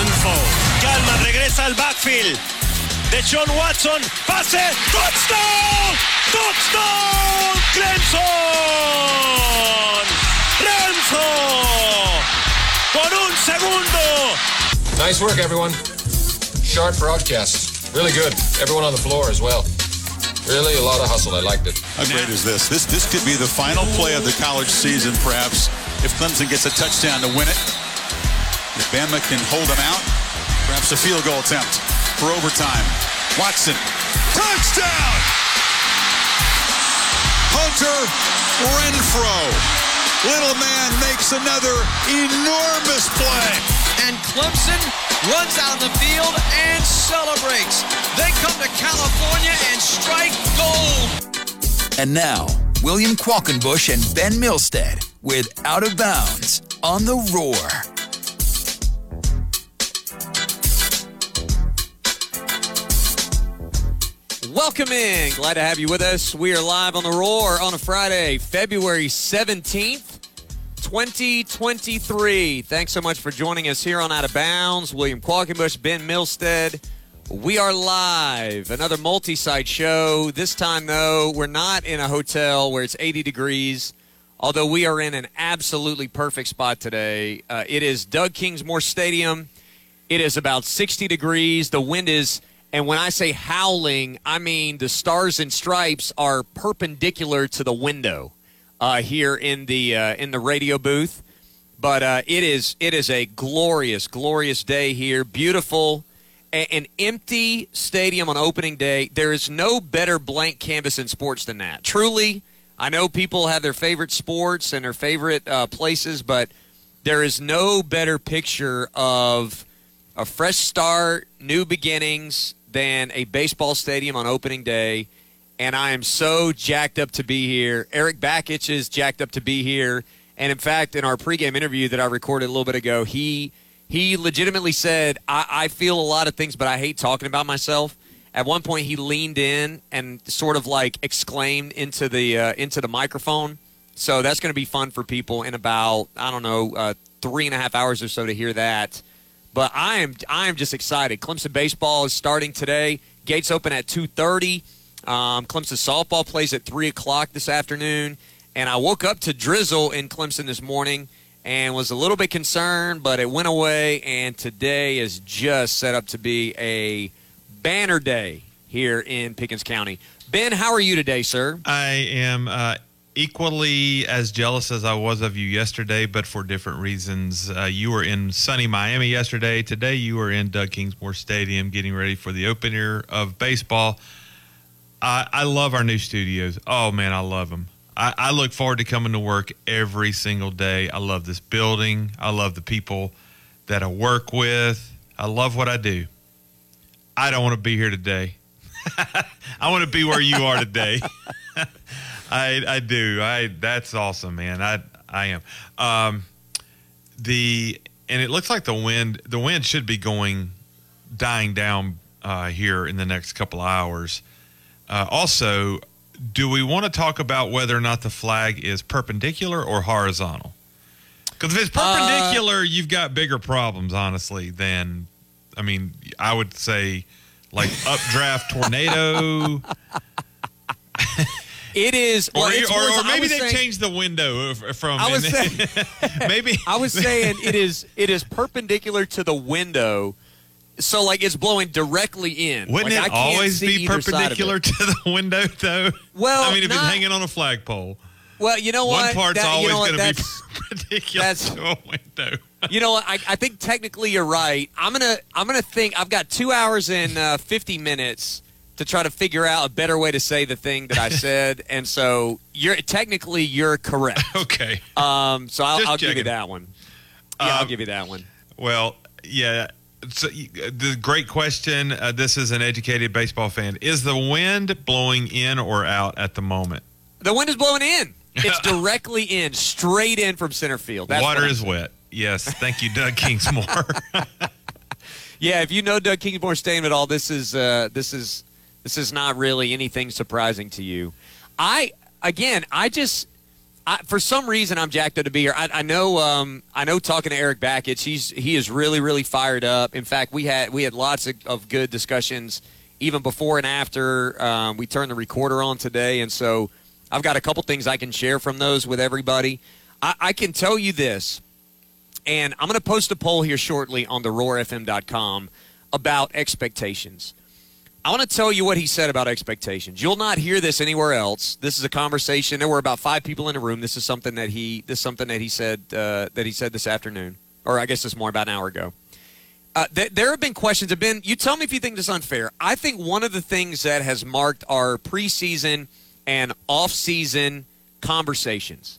unfold. Calma regresa al backfield. Deshaun Watson. Pase. Touchdown. Touchdown. Clemson. Renzo. Por un segundo. Nice work, everyone. Sharp broadcast. Really good. Everyone on the floor as well. Really a lot of hustle. I liked it. How great is this? This this could be the final play of the college season, perhaps, if Clemson gets a touchdown to win it. If Bama can hold them out, perhaps a field goal attempt for overtime. Watson, touchdown! Hunter Renfrow. Little man makes another enormous play. And Clemson runs out on the field and celebrates. They come to California and strike gold. And now, William Qualkinbush and Ben Milstead with Out of Bounds on the Roar. Welcome in. Glad to have you with us. We are live on the Roar on a Friday, February 17th, 2023. Thanks so much for joining us here on Out of Bounds. William Qualkinbush, Ben Milstead. We are live. Another multi site show. This time, though, we're not in a hotel where it's 80 degrees, although we are in an absolutely perfect spot today. Uh, it is Doug Kingsmore Stadium. It is about 60 degrees. The wind is, and when I say howling, I mean the stars and stripes are perpendicular to the window uh, here in the uh, in the radio booth. But uh, it is it is a glorious, glorious day here. Beautiful, a- an empty stadium on opening day. There is no better blank canvas in sports than that. Truly, I know people have their favorite sports and their favorite uh, places, but there is no better picture of a fresh start, new beginnings than a baseball stadium on opening day. And I am so jacked up to be here. Eric Bakich is jacked up to be here. And in fact, in our pregame interview that I recorded a little bit ago, he he legitimately said, I, I feel a lot of things, but I hate talking about myself. At one point, he leaned in and sort of like exclaimed into the uh, into the microphone. So that's going to be fun for people in about I don't know uh, three and a half hours or so to hear that. But I am I am just excited. Clemson baseball is starting today. Gates open at two thirty. Um, Clemson softball plays at three o'clock this afternoon. And I woke up to drizzle in Clemson this morning and was a little bit concerned, but it went away. And today is just set up to be a banner day here in Pickens County. Ben, how are you today, sir? I am uh, equally as jealous as I was of you yesterday, but for different reasons. Uh, you were in sunny Miami yesterday. Today, you were in Doug Kingsmore Stadium getting ready for the opener of baseball. I, I love our new studios. Oh, man, I love them. I, I look forward to coming to work every single day. I love this building. I love the people that I work with. I love what I do. I don't want to be here today. I want to be where you are today. I I do. I that's awesome, man. I I am. Um, the and it looks like the wind the wind should be going dying down uh, here in the next couple of hours. Uh, also, do we want to talk about whether or not the flag is perpendicular or horizontal? Because if it's perpendicular, you've got bigger problems, honestly. Than I mean, I would say like updraft tornado. It is, or, or, or maybe they've saying- changed the window from. I was saying- maybe I was saying it is it is perpendicular to the window, so like it's blowing directly in. Wouldn't Like, it can't always be either side of it. perpendicular to the window, though? Well, I mean, if it's hanging on a flagpole, Well, you know what? one part's That- you always know going to be perpendicular that's- to a window. You know what? I, I think technically you're right. I'm gonna I'm gonna think. I've got two hours and uh, 50 minutes to try to figure out a better way to say the thing that I said, and so you're technically you're correct. Okay. Um, so I'll, I'll give you that one. Yeah, I'll Um, give you that one. Well, yeah. So, the great question. Uh, this is an educated baseball fan. Is the wind blowing in or out at the moment? The wind is blowing in. It's directly in, straight in from center field. That's Water is wet. Yes. Thank you, Doug Kingsmore. Yeah, if you know Doug Kingsmore Stadium at all, this is uh, this is this is not really anything surprising to you. I again, I just I, for some reason, I'm jacked up to be here. I, I know. Um, I know. Talking to Erik Bakich, he's he is really, really fired up. In fact, we had we had lots of, of good discussions even before and after um, we turned the recorder on today, and so I've got a couple things I can share from those with everybody. I, I can tell you this, and I'm going to post a poll here shortly on the RoarFM.com about expectations. I want to tell you what he said about expectations. You'll not hear this anywhere else. This is a conversation. There were about five people in the room. This is something that he this is something that he said uh, that he said this afternoon, or I guess this more about an hour ago. Uh, th- there have been questions. Have been. You tell me if you think this is unfair. I think one of the things that has marked our preseason and off-season conversations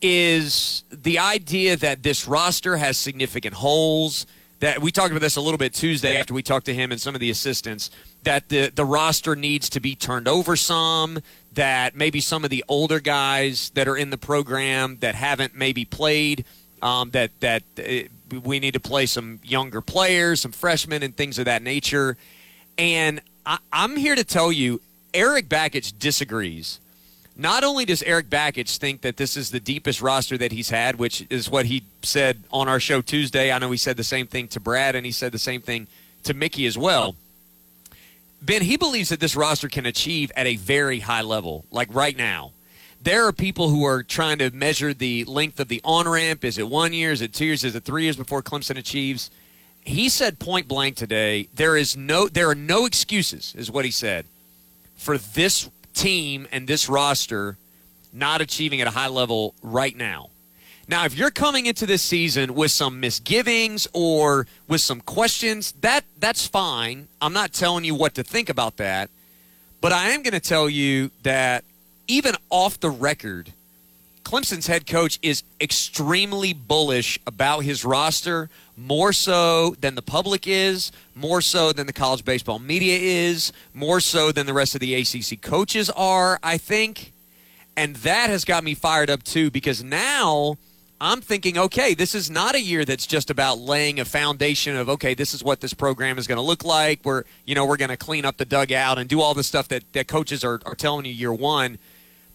is the idea that this roster has significant holes. That we talked about this a little bit Tuesday after we talked to him and some of the assistants. That the the roster needs to be turned over some. That maybe some of the older guys that are in the program that haven't maybe played. Um, that that uh, we need to play some younger players, some freshmen, and things of that nature. And I, I'm here to tell you, Eric Bakich disagrees. Not only does Eric Bakich think that this is the deepest roster that he's had, which is what he said on our show Tuesday. I know he said the same thing to Brad, and he said the same thing to Mickey as well. Ben, he believes that this roster can achieve at a very high level, like right now. There are people who are trying to measure the length of the on ramp. Is it one year? Is it two years? Is it three years before Clemson achieves? He said point blank today, there is no there are no excuses, is what he said, for this team and this roster not achieving at a high level right now. Now, if you're coming into this season with some misgivings or with some questions, that that's fine. I'm not telling you what to think about that, but I am going to tell you that even off the record, Clemson's head coach is extremely bullish about his roster, more so than the public is, more so than the college baseball media is, more so than the rest of the ACC coaches are, I think. And that has got me fired up too because now I'm thinking, okay, this is not a year that's just about laying a foundation of, okay, this is what this program is going to look like. We're, you know, we're going to clean up the dugout and do all the stuff that, that coaches are, are telling you year one.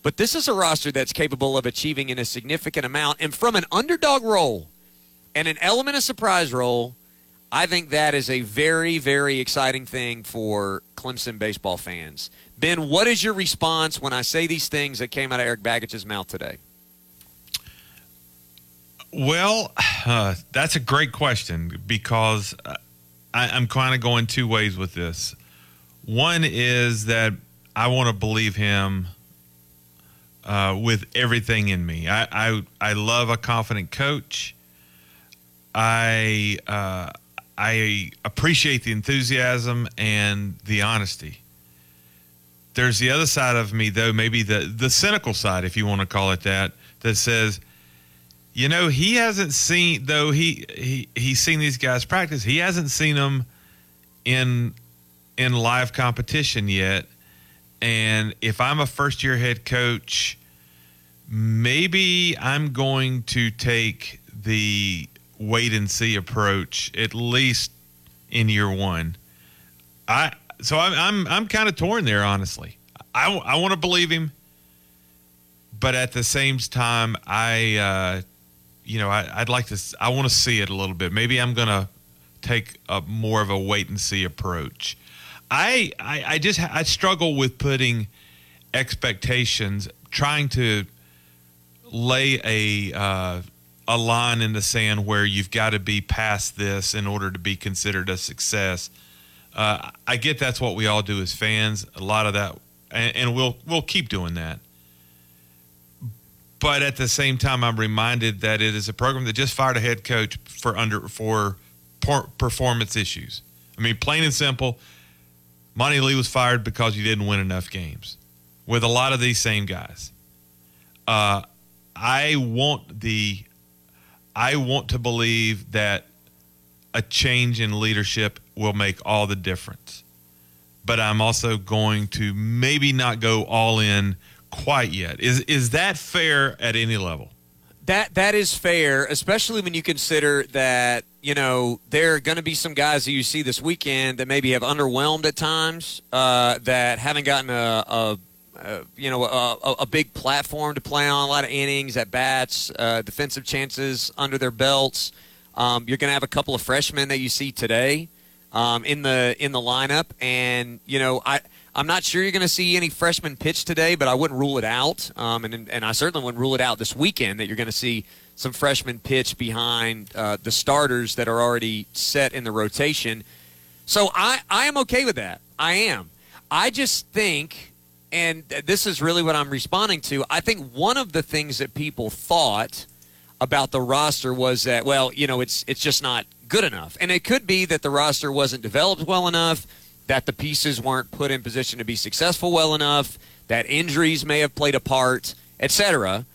But this is a roster that's capable of achieving in a significant amount. And from an underdog role and an element of surprise role, I think that is a very, very exciting thing for Clemson baseball fans. Ben, what is your response when I say these things that came out of Eric Bakich's mouth today? Well, uh, that's a great question because I, I'm kind of going two ways with this. One is that I want to believe him uh, with everything in me. I, I I love a confident coach. I uh, I appreciate the enthusiasm and the honesty. There's the other side of me, though, maybe the the cynical side, if you want to call it that, that says, you know, he hasn't seen though he he he's seen these guys practice. He hasn't seen them in in live competition yet. And if I'm a first year head coach, maybe I'm going to take the wait and see approach at least in year one. I so I'm I'm I'm kind of torn there, honestly. I I want to believe him, but at the same time, I uh, you know I, I'd like to I want to see it a little bit. Maybe I'm gonna take a more of a wait and see approach. I I, I just I struggle with putting expectations, trying to lay a uh, a line in the sand where you've got to be past this in order to be considered a success. Uh, I get that's what we all do as fans. A lot of that, and, and we'll we'll keep doing that. But at the same time, I'm reminded that it is a program that just fired a head coach for under for performance issues. I mean, plain and simple, Monty Lee was fired because you didn't win enough games with a lot of these same guys. Uh, I want the I want to believe that a change in leadership will make all the difference. But I'm also going to maybe not go all in quite yet. Is is that fair at any level? That that is fair, especially when you consider that you know there are going to be some guys that you see this weekend that maybe have underwhelmed at times, uh, that haven't gotten a, a uh, you know, a, a, a big platform to play on, a lot of innings at bats, uh, defensive chances under their belts. Um, you're going to have a couple of freshmen that you see today um, in the in the lineup, and you know, I I'm not sure you're going to see any freshmen pitch today, but I wouldn't rule it out, um, and and I certainly wouldn't rule it out this weekend that you're going to see some freshmen pitch behind uh, the starters that are already set in the rotation. So I I am okay with that. I am. I just think, and this is really what I'm responding to. I think one of the things that people thought about the roster was that, well, you know, it's it's just not good enough, and it could be that the roster wasn't developed well enough, that the pieces weren't put in position to be successful well enough, that injuries may have played a part, etc.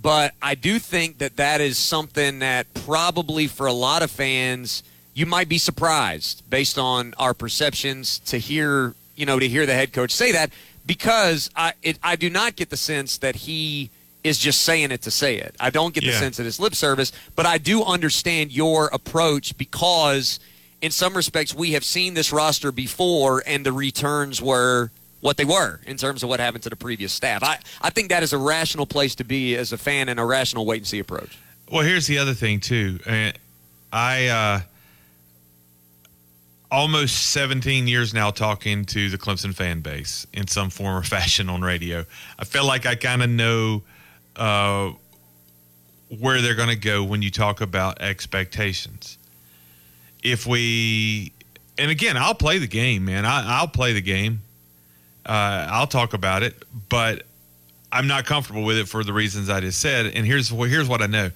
But I do think that that is something that probably for a lot of fans you might be surprised based on our perceptions to hear you know to hear the head coach say that because I it, I do not get the sense that he is just saying it to say it. I don't get the Yeah. sense that it's lip service, but I do understand your approach because in some respects we have seen this roster before and the returns were what they were in terms of what happened to the previous staff. I, I think that is a rational place to be as a fan and a rational wait and see approach. Well, here's the other thing too. I uh, almost 17 years now talking to the Clemson fan base in some form or fashion on radio. I feel like I kind of know uh, where they're going to go when you talk about expectations. If we, and again, I'll play the game, man. I, I'll play the game. Uh, I'll talk about it, but I'm not comfortable with it for the reasons I just said. And here's here's what I know.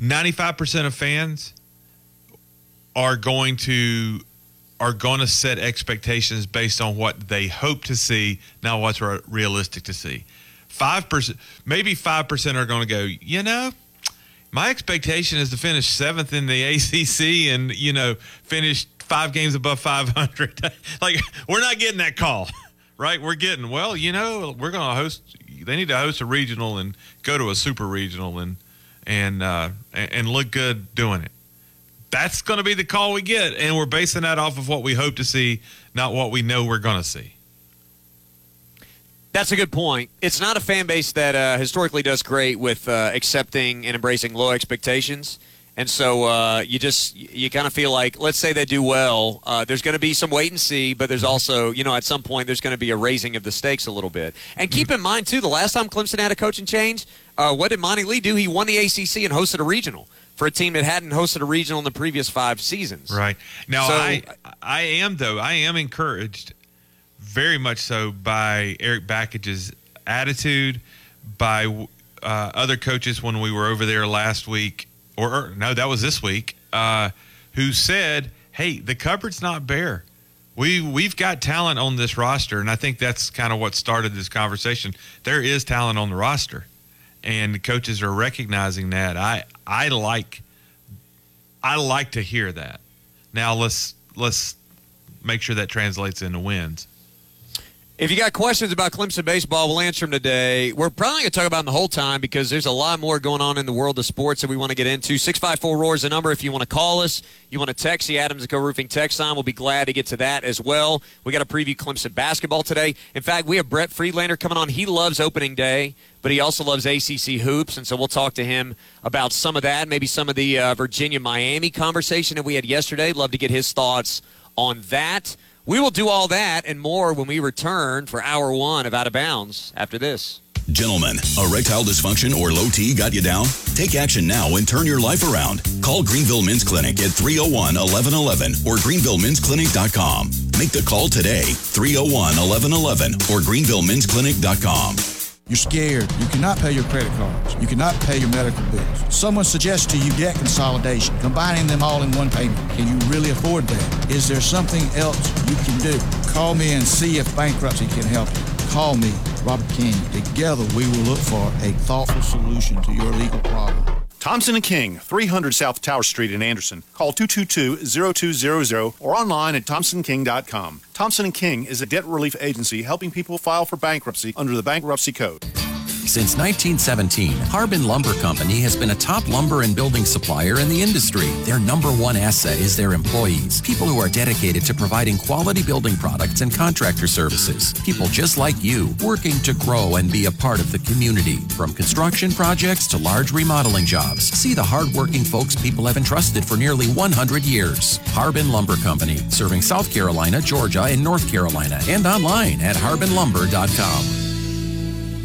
95% of fans are going to are going to set expectations based on what they hope to see, not what's realistic to see. 5% maybe 5% are going to go, "You know, my expectation is to finish 7th in the ACC and, you know, finish 5 games above 500." like we're not getting that call. Right? We're getting, well, you know, we're going to host they need to host a regional and go to a super regional and and uh, and look good doing it. That's going to be the call we get, and we're basing that off of what we hope to see, not what we know we're going to see. That's a good point. It's not a fan base that uh, historically does great with uh, accepting and embracing low expectations. And so uh, you just you kind of feel like, let's say they do well, uh, there's going to be some wait and see, but there's also, you know, at some point there's going to be a raising of the stakes a little bit. And keep in mind too, the last time Clemson had a coaching change, uh, what did Monty Lee do? He won the ACC and hosted a regional for a team that hadn't hosted a regional in the previous five seasons. Right now, So- I I am though I am encouraged, very much so by Eric Bakich's attitude, by uh, other coaches when we were over there last week, or, or no, that was this week, uh, who said, "Hey, the cupboard's not bare." We we've got talent on this roster, and I think that's kind of what started this conversation. There is talent on the roster, and the coaches are recognizing that. I I like I like to hear that. Now let's let's make sure that translates into wins. If you got questions about Clemson baseball, we'll answer them today. We're probably going to talk about them the whole time because there's a lot more going on in the world of sports that we want to get into. 654 Roar is the number if you want to call us. You want to text the Adams & Co. Roofing text line. We'll be glad to get to that as well. We got to preview Clemson basketball today. In fact, we have Brett Friedlander coming on. He loves opening day, but he also loves ACC hoops, and so we'll talk to him about some of that, maybe some of the uh, Virginia-Miami conversation that we had yesterday. Love to get his thoughts on that. We will do all that and more when we return for hour one of Out of Bounds after this. Gentlemen, erectile dysfunction or low T got you down? Take action now and turn your life around. Call Greenville Men's Clinic at 301 1111 or greenvillemensclinic.com. Make the call today, 301 1111 or greenvillemensclinic.com. You're scared. You cannot pay your credit cards. You cannot pay your medical bills. Someone suggests to you debt consolidation, combining them all in one payment. Can you really afford that? Is there something else you can do? Call me and see if bankruptcy can help you. Call me, Robert King. Together we will look for a thoughtful solution to your legal problem. Thompson and King, 300 South Tower Street in Anderson. Call 222-0200 or online at thompsonking.com. Thompson and King is a debt relief agency helping people file for bankruptcy under the bankruptcy code. Since 1917, Harbin Lumber Company has been a top lumber and building supplier in the industry. Their number one asset is their employees, people who are dedicated to providing quality building products and contractor services. People just like you, working to grow and be a part of the community. From construction projects to large remodeling jobs, see the hardworking folks people have entrusted for nearly 100 years. Harbin Lumber Company, serving South Carolina, Georgia, and North Carolina, and online at harbinlumber.com.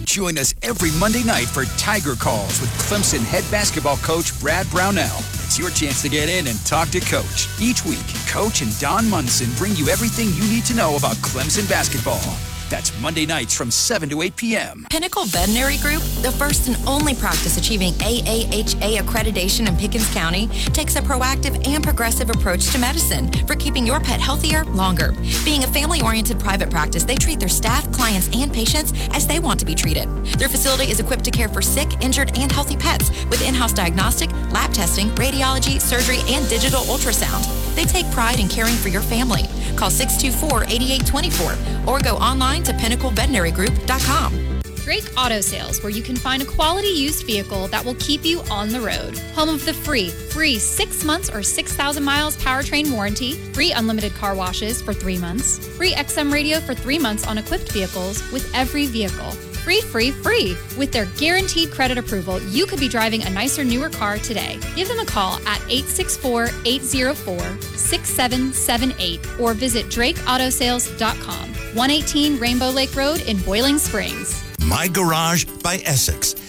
Join us every Monday night for Tiger Calls with Clemson head basketball coach Brad Brownell. It's your chance to get in and talk to Coach. Each week, Coach and Don Munson bring you everything you need to know about Clemson basketball. That's Monday nights from 7 to 8 p.m. Pinnacle Veterinary Group, the first and only practice achieving AAHA accreditation in Pickens County, takes a proactive and progressive approach to medicine for keeping your pet healthier longer. Being a family oriented private practice, they treat their staff, clients, and patients as they want to be treated. Their facility is equipped to care for sick, injured, and healthy pets with in house diagnostic, lab testing, radiology, surgery, and digital ultrasound. They take pride in caring for your family. Call 624 8824 or go online to pinnacleveterinarygroup.com. Drake Auto Sales, where you can find a quality used vehicle that will keep you on the road. Home of the free, free six months or 6,000 miles powertrain warranty, free unlimited car washes for three months, free XM radio for three months on equipped vehicles with every vehicle. Free, free, free. With their guaranteed credit approval, you could be driving a nicer, newer car today. Give them a call at 864 804 6778 or visit DrakeAutosales.com. 118 Rainbow Lake Road in Boiling Springs. My Garage by Essex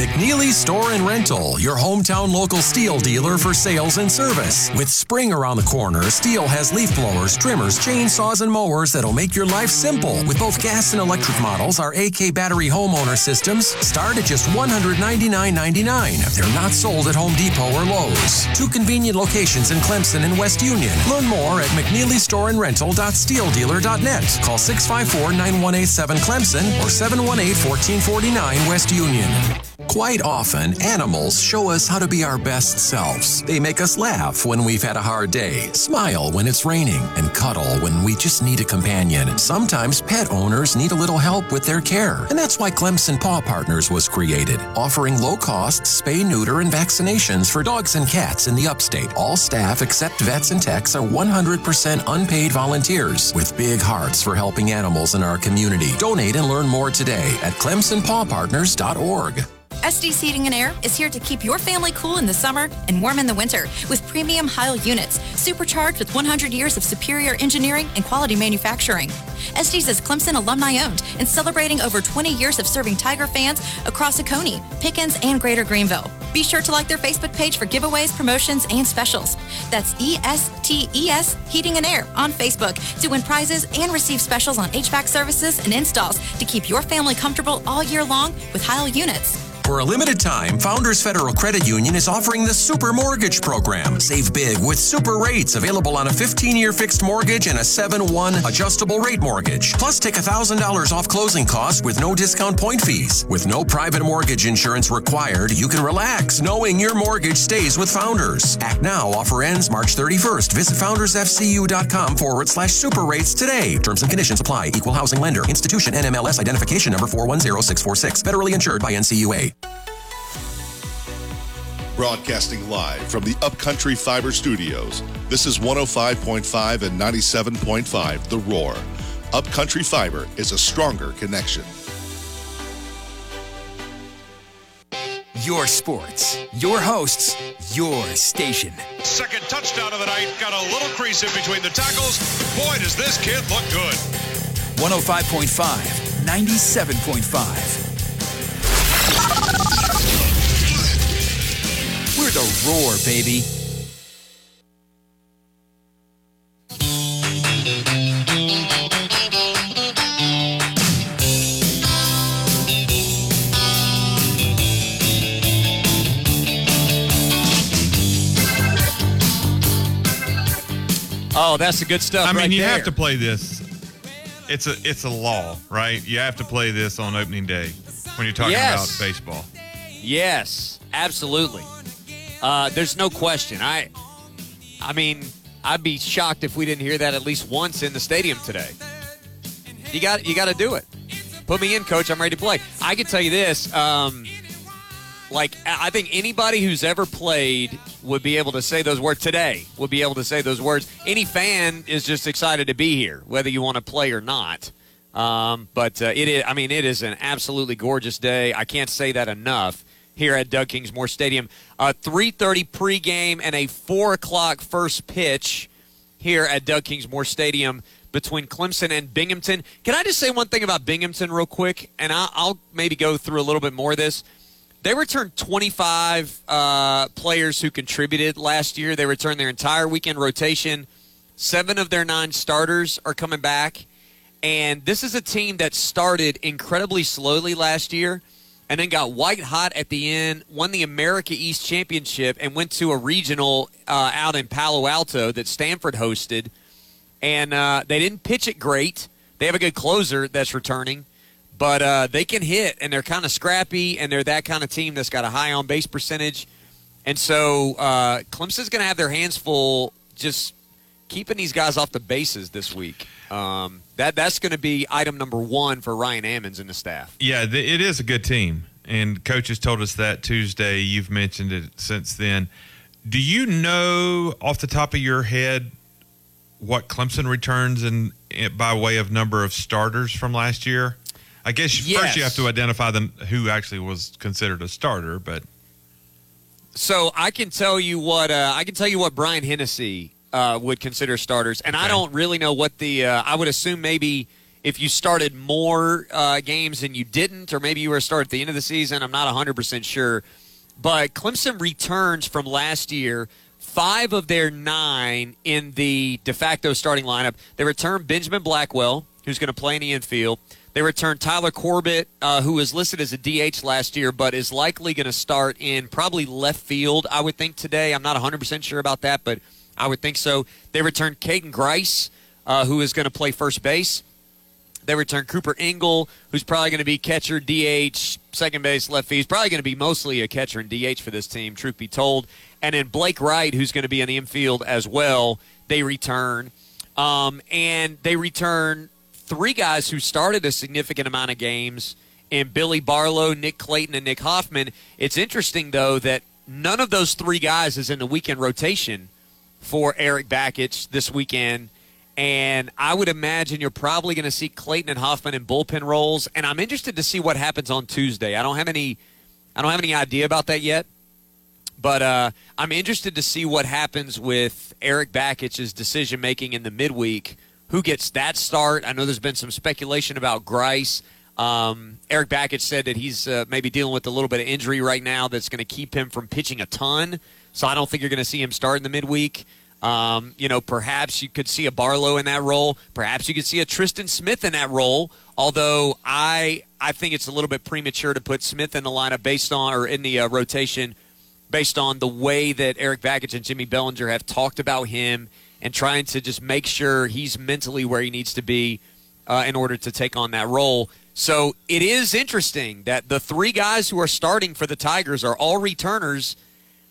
McNeely's Store and Rental, your hometown local Stihl dealer for sales and service. With spring around the corner, Stihl has leaf blowers, trimmers, chainsaws, and mowers that'll make your life simple. With both gas and electric models, our AK battery homeowner systems start at just $199.99. They're not sold at Home Depot or Lowe's. Two convenient locations in Clemson and West Union. Learn more at McNeelyStoreandRental.stihldealer.net. Call 654-9187 Clemson or 718-1449 West Union. Quite often, animals show us how to be our best selves. They make us laugh when we've had a hard day, smile when it's raining, and cuddle when we just need a companion. Sometimes pet owners need a little help with their care, and that's why Clemson Paw Partners was created, offering low cost spay, neuter, and vaccinations for dogs and cats in the upstate. All staff except vets and techs are 100% unpaid volunteers with big hearts for helping animals in our community. Donate and learn more today at clemsonpawpartners.org. Estes Heating and Air is here to keep your family cool in the summer and warm in the winter with premium Heil units, supercharged with 100 years of superior engineering and quality manufacturing. Estes is Clemson alumni owned and celebrating over 20 years of serving Tiger fans across Oconee, Pickens, and Greater Greenville. Be sure to like their Facebook page for giveaways, promotions, and specials. That's ESTES Heating and Air on Facebook to win prizes and receive specials on HVAC services and installs to keep your family comfortable all year long with Heil units. For a limited time, Founders Federal Credit Union is offering the Super Mortgage Program. Save big with super rates available on a 15 year fixed mortgage and a 7 1 adjustable rate mortgage. Plus, take $1,000 off closing costs with no discount point fees. With no private mortgage insurance required, you can relax knowing your mortgage stays with Founders. Act now. Offer ends March 31st. Visit foundersfcu.com forward slash super rates today. Terms and conditions apply. Equal housing lender. Institution NMLS identification number 410646. Federally insured by NCUA. Broadcasting live from the Upcountry Fiber Studios. This is 105.5 and 97.5 The Roar. Upcountry Fiber is a stronger connection. Your sports, your hosts, your station. Second touchdown of the night. Got a little crease in between the tackles. Boy, does this kid look good. 105.5, 97.5. Hear the roar, baby. Oh, that's the good stuff. I mean, right you there. have to play this. It's a it's a law, right? You have to play this on opening day when you're talking yes. about baseball. Yes, absolutely. Uh, there's no question. I, I mean, I'd be shocked if we didn't hear that at least once in the stadium today. You got you got to do it. Put me in, coach. I'm ready to play. I can tell you this. Um, like I think anybody who's ever played would be able to say those words today. Would be able to say those words. Any fan is just excited to be here, whether you want to play or not. Um, but uh, it is. I mean, it is an absolutely gorgeous day. I can't say that enough here at Doug Kingsmore Stadium. Uh, 3:30 pregame and a four o'clock first pitch here at Doug Kingsmore Stadium between Clemson and Binghamton. Can I just say one thing about Binghamton real quick? And I'll, I'll maybe go through a little bit more of this. They returned 25 uh, players who contributed last year. They returned their entire weekend rotation. Seven of their nine starters are coming back. And this is a team that started incredibly slowly last year and then got white hot at the end, won the America East Championship, and went to a regional uh, out in Palo Alto that Stanford hosted. And uh, they didn't pitch it great. They have a good closer that's returning, but uh, they can hit, and they're kind of scrappy, and they're that kind of team that's got a high on base percentage. And so uh, Clemson's going to have their hands full just keeping these guys off the bases this week. Um, that that's going to be item number one for Ryan Ammons and the staff. Yeah, th- it is a good team, and coaches told us that Tuesday. You've mentioned it since then. Do you know off the top of your head what Clemson returns in, in by way of number of starters from last year? I guess first you have to identify them who actually was considered a starter, but So I can tell you what uh, I can tell you what Brian Hennessy uh, would consider starters, and I don't really know what the. Uh, I would assume maybe if you started more uh, games and you didn't, or maybe you were a start at the end of the season. I'm not 100 percent sure, but Clemson returns from last year. Five of their nine in the de facto starting lineup. They return Benjamin Blackwell, who's going to play in the infield. They return Tyler Corbitt, uh, who was listed as a DH last year, but is likely going to start in probably left field, I would think, today. I'm not 100% sure about that, but I would think so. They return Caden Grice, uh, who is going to play first base. They return Cooper Ingle, who's probably going to be catcher, DH, second base, left field. He's probably going to be mostly a catcher and DH for this team, truth be told. And then Blake Wright, who's going to be in the infield as well. They return. Um, and they return three guys who started a significant amount of games in Billy Barlow, Nick Clayton, and Nick Hoffman. It's interesting, though, that none of those three guys is in the weekend rotation for Eric Bakich this weekend. And I would imagine you're probably going to see Clayton and Hoffman in bullpen roles. And I'm interested to see what happens on Tuesday. I don't have any, I don't have any idea about that yet. But uh, I'm interested to see what happens with Eric Bakich's decision making in the midweek. Who gets that start? I know there's been some speculation about Grice. Um, Eric Bakich said that he's uh, maybe dealing with a little bit of injury right now that's going to keep him from pitching a ton. So I don't think you're going to see him start in the midweek. Um, you know, perhaps you could see a Barlow in that role. Perhaps you could see a Tristan Smith in that role. Although I I think it's a little bit premature to put Smith in the lineup based on or in the uh, rotation based on the way that Eric Bakich and Jimmy Belanger have talked about him and trying to just make sure he's mentally where he needs to be uh, in order to take on that role. So it is interesting that the three guys who are starting for the Tigers are all returners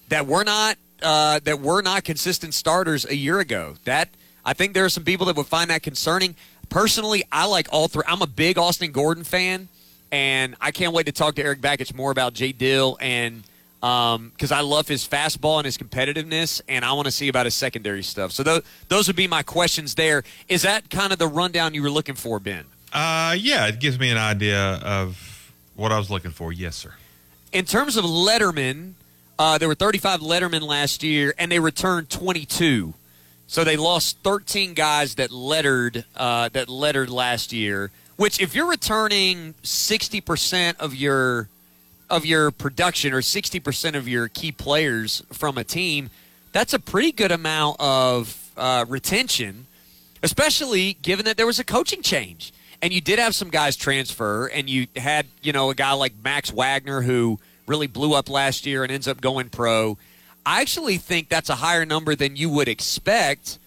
that were not uh, that were not consistent starters a year ago. That I think there are some people that would find that concerning. Personally, I like all three. I'm a big Austin Gordon fan, and I can't wait to talk to Eric Bakich more about Jay Dill and because I love his fastball and his competitiveness, and I want to see about his secondary stuff. So those those would be my questions. There is that kind of the rundown you were looking for, Ben. uh, yeah, it gives me an idea of what I was looking for. Yes, sir. In terms of Letterman, uh, there were 35 Letterman last year, and they returned 22. So they lost 13 guys that lettered uh, that lettered last year. Which, if you're returning 60 percent of your of your production or 60 percent of your key players from a team, that's a pretty good amount of uh, retention, especially given that there was a coaching change and you did have some guys transfer, and you had you know a guy like Max Wagner who really blew up last year and ends up going pro. I actually think that's a higher number than you would expect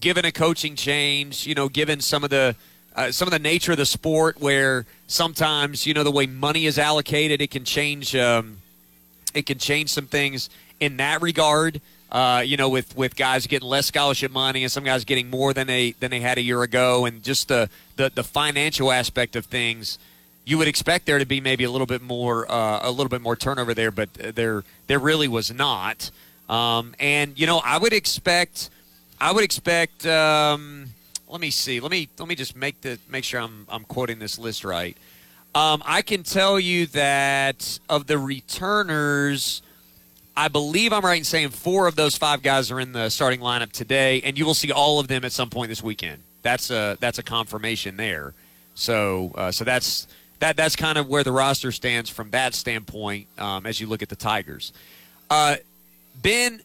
given a coaching change, you know, given some of the uh, some of the nature of the sport, where sometimes you know the way money is allocated, it can change. Um, it can change some things in that regard. Uh, you know, with, with guys getting less scholarship money and some guys getting more than they than they had a year ago, and just the the, the financial aspect of things, you would expect there to be maybe a little bit more uh, a little bit more turnover there, but there there really was not. Um, and you know, I would expect I would expect. Um, let me see. Let me let me just make the make sure I'm I'm quoting this list right. Um, I can tell you that of the returners, I believe I'm right in saying four of those five guys are in the starting lineup today, and you will see all of them at some point this weekend. That's a that's a confirmation there. So uh, so that's that that's kind of where the roster stands from that standpoint um, as you look at the Tigers. Uh, ben,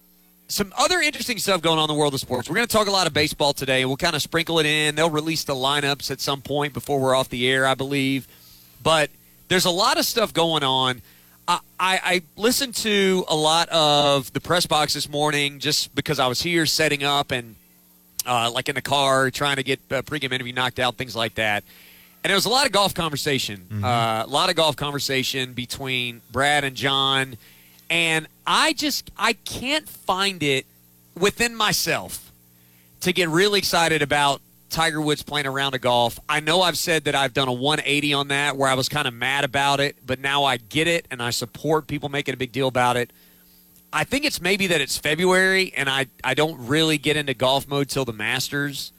some other interesting stuff going on in the world of sports. We're going to talk a lot of baseball today. and We'll kind of sprinkle it in. They'll release the lineups at some point before we're off the air, I believe. But there's a lot of stuff going on. I, I, listened to a lot of the press box this morning just because I was here setting up and uh, like in the car trying to get a pregame interview knocked out, things like that. And there was a lot of golf conversation, Mm-hmm. uh, a lot of golf conversation between Brad and John. And I just, I can't find it within myself to get really excited about Tiger Woods playing a round of golf. I know I've said that I've done a 180 on that where I was kind of mad about it, but now I get it and I support people making a big deal about it. I think it's maybe that it's February and I, I don't really get into golf mode till the Masters.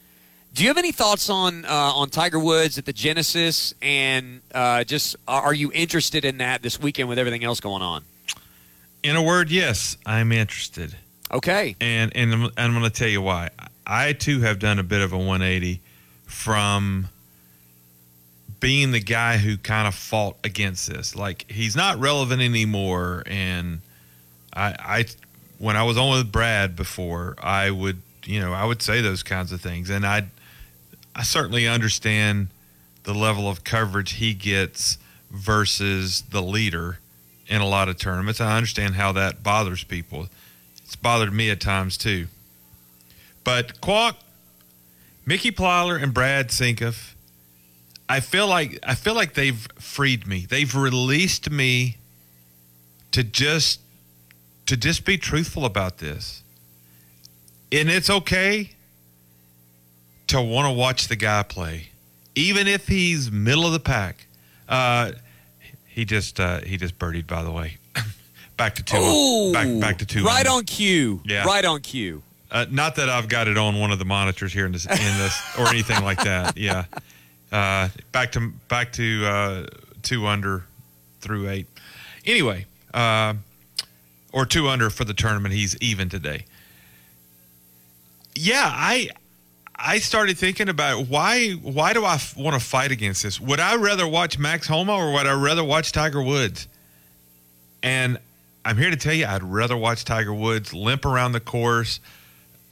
Do you have any thoughts on uh, on Tiger Woods at the Genesis and uh, just are you interested in that this weekend with everything else going on? In a word, yes, I'm interested. Okay. And and I'm, I'm going to tell you why. I too have done a bit of a 180 from being the guy who kind of fought against this. Like he's not relevant anymore and I I when I was on with Brad before, I would, you know, I would say those kinds of things and I I certainly understand the level of coverage he gets versus the leader in a lot of tournaments. I understand how that bothers people. It's bothered me at times too. But Quack, Mickey Plyler, and Brad Sinkoff, I feel like I feel like they've freed me. They've released me to just to just be truthful about this. And it's okay to want to watch the guy play, even if he's middle of the pack. Uh, he just uh, he just birdied, by the way. back to two. Ooh, back back to two. Right on cue. Yeah. Right on cue. Uh, not that I've got it on one of the monitors here in this, in this or anything like that. Yeah. Uh, back to back to uh, two under through eight. Anyway, uh, or two under for the tournament. He's even today. Yeah, I I started thinking about why why do I f- want to fight against this? Would I rather watch Max Homa or would I rather watch Tiger Woods? And I'm here to tell you, I'd rather watch Tiger Woods limp around the course,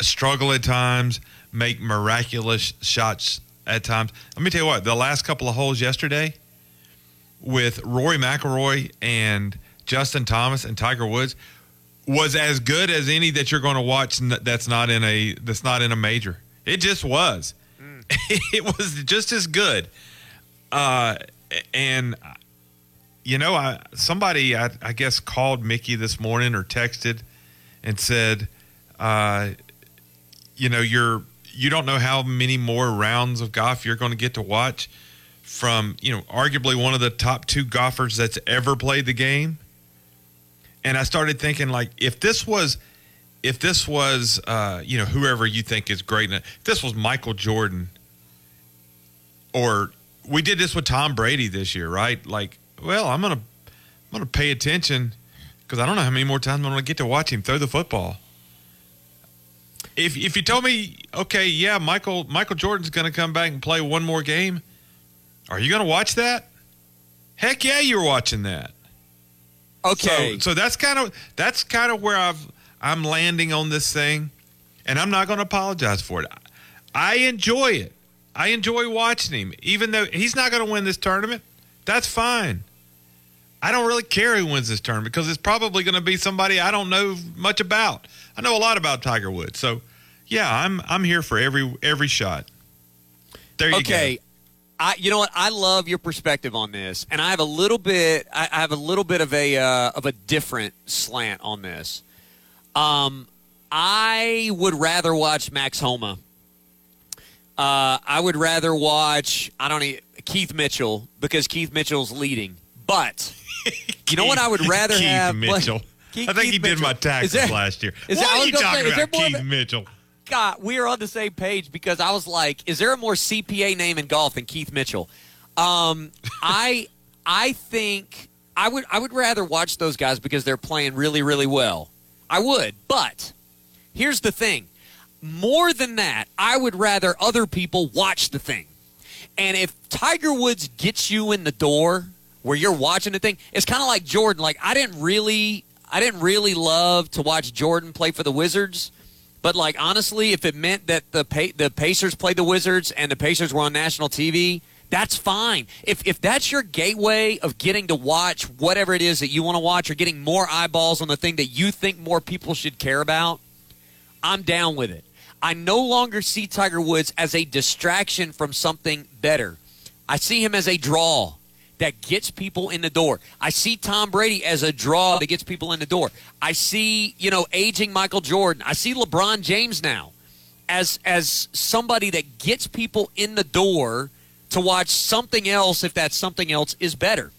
struggle at times, make miraculous shots at times. Let me tell you what, the last couple of holes yesterday with Rory McIlroy and Justin Thomas and Tiger Woods was as good as any that you're going to watch that's not in a that's not in a major. It just was. it was just as good. Uh, and you know, I somebody I, I guess called Mickey this morning or texted and said, uh, you know, you're you don't know how many more rounds of golf you're going to get to watch from you know arguably one of the top two golfers that's ever played the game. And I started thinking like if this was if this was uh, you know whoever you think is great, if this was Michael Jordan or we did this with Tom Brady this year, right? Like, well, I'm gonna I'm gonna pay attention because I don't know how many more times I'm gonna get to watch him throw the football. If if you told me, okay, yeah, Michael Michael Jordan's gonna come back and play one more game, are you gonna watch that? Heck yeah, you're watching that. Okay. So, so that's kind of that's kind of where I've I'm landing on this thing, and I'm not going to apologize for it. I enjoy it. I enjoy watching him, even though he's not going to win this tournament. That's fine. I don't really care who wins this tournament because it's probably going to be somebody I don't know much about. I know a lot about Tiger Woods, so Yeah, I'm I'm here for every every shot. There you okay. go. I, you know what? I love your perspective on this, and I have a little bit. I, I have a little bit of a uh, of a different slant on this. Um, I would rather watch Max Homa. Uh, I would rather watch. I don't know Keith Mitchell because Keith Mitchell's leading. But you know what? I would rather Keith have Mitchell. Keith- Mitchell. I think Keith he did Mitchell. my taxes there- last year. is what are you talking say, is there about, Keith a- Mitchell? God, we are on the same page because I was like, is there a more CPA name in golf than Keith Mitchell? Um, I I think I would I would rather watch those guys because they're playing really really well. I would, but here's the thing. More than that, I would rather other people watch the thing. And if Tiger Woods gets you in the door where you're watching the thing, it's kind of like Jordan. Like I didn't really I didn't really love to watch Jordan play for the Wizards. But like honestly, if it meant that the pa- the Pacers played the Wizards and the Pacers were on national TV, that's fine. If if that's your gateway of getting to watch whatever it is that you want to watch or getting more eyeballs on the thing that you think more people should care about, I'm down with it. I no longer see Tiger Woods as a distraction from something better. I see him as a draw that gets people in the door. I see Tom Brady as a draw that gets people in the door. I see, you know, aging Michael Jordan. I see LeBron James now as as somebody that gets people in the door to watch something else if that something else is better.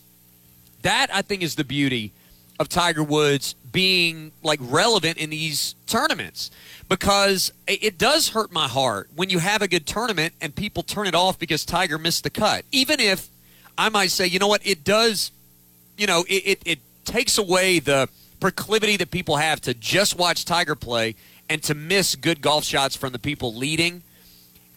That I think is the beauty of Tiger Woods being like relevant in these tournaments because it does hurt my heart when you have a good tournament and people turn it off because Tiger missed the cut. Even if I might say, you know what, it does, you know, it, it, it takes away the proclivity that people have to just watch Tiger play and to miss good golf shots from the people leading.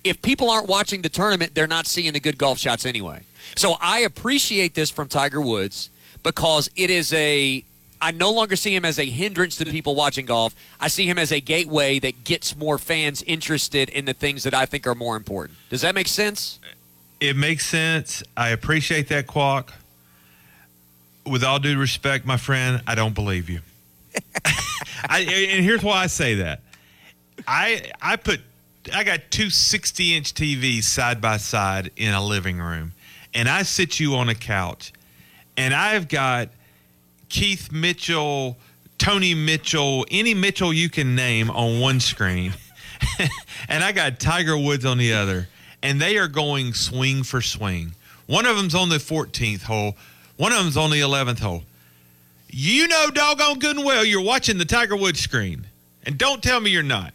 If people aren't watching the tournament, they're not seeing the good golf shots anyway. So I appreciate this from Tiger Woods because it is a I no longer see him as a hindrance to people watching golf. I see him as a gateway that gets more fans interested in the things that I think are more important. Does that make sense? It makes sense. I appreciate that, Quack. With all due respect, my friend, I don't believe you. I, and here's why I say that. I I put I got two 60 inch TVs side by side in a living room, and I sit you on a couch, and I've got Keith Mitchell, Tony Mitchell, any Mitchell you can name on one screen, and I got Tiger Woods on the other, and they are going swing for swing. One of them's on the 14th hole, one of them's on the 11th hole. You know, doggone good and well, you're watching the Tiger Woods screen, and don't tell me you're not.